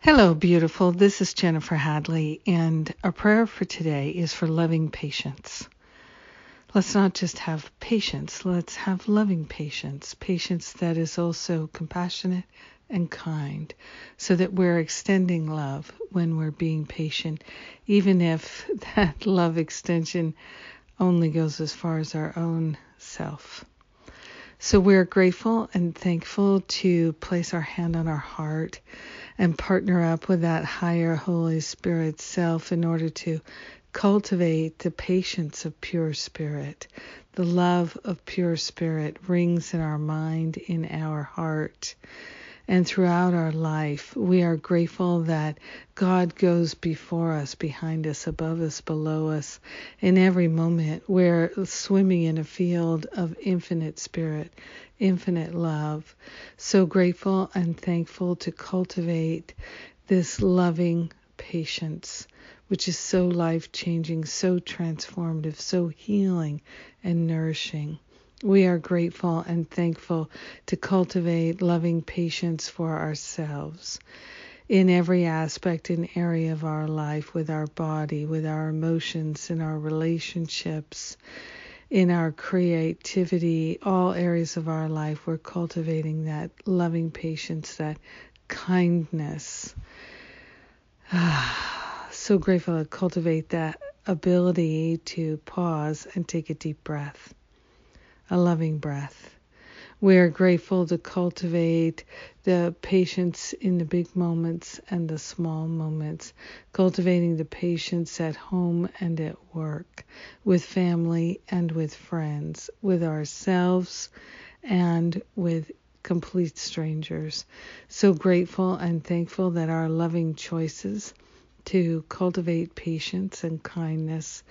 Hello, beautiful. This is Jennifer Hadley, and our prayer for today is for loving patience. Let's not just have patience, let's have loving patience, patience that is also compassionate and kind, so that we're extending love when we're being patient, even if that love extension only goes as far as our own self. So we're grateful and thankful to place our hand on our heart and partner up with that higher Holy Spirit self in order to cultivate the patience of pure spirit. The love of pure spirit rings in our mind, in our heart and throughout our life. We are grateful that God goes before us, behind us, above us, below us. In every moment, we're swimming in a field of infinite spirit, infinite love. So grateful and thankful to cultivate this loving patience, which is so life changing, so transformative, so healing and nourishing. We are grateful and thankful to cultivate loving patience for ourselves in every aspect and area of our life with our body, with our emotions, in our relationships, in our creativity, all areas of our life. We're cultivating that loving patience, that kindness. so grateful to cultivate that ability to pause and take a deep breath a loving breath. We are grateful to cultivate the patience in the big moments and the small moments, cultivating the patience at home and at work, with family and with friends, with ourselves and with complete strangers. So grateful and thankful that our loving choices to cultivate patience and kindness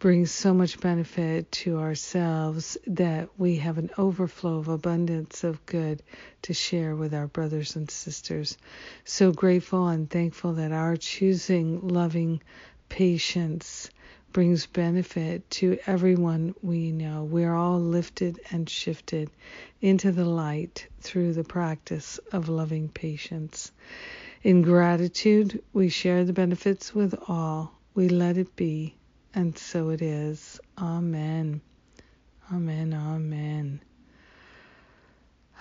brings so much benefit to ourselves that we have an overflow of abundance of good to share with our brothers and sisters. So grateful and thankful that our choosing loving patience brings benefit to everyone we know. We're all lifted and shifted into the light through the practice of loving patience. In gratitude, we share the benefits with all. We let it be and so it is. Amen. Amen. Amen.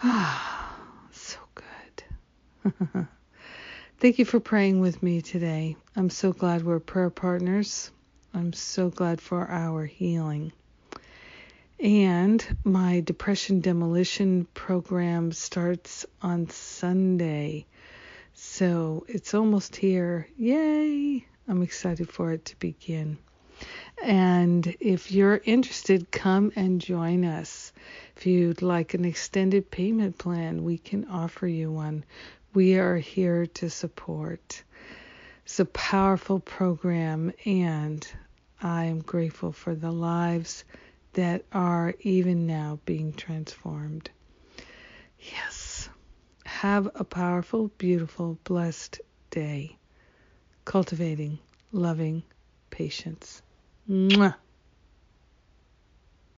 Ah, so good. Thank you for praying with me today. I'm so glad we're prayer partners. I'm so glad for our healing. And my depression demolition program starts on Sunday. So it's almost here. Yay! I'm excited for it to begin. And if you're interested, come and join us. If you'd like an extended payment plan, we can offer you one. We are here to support. It's a powerful program, and I am grateful for the lives that are even now being transformed. Yes. Have a powerful, beautiful, blessed day. Cultivating loving patience. 木啊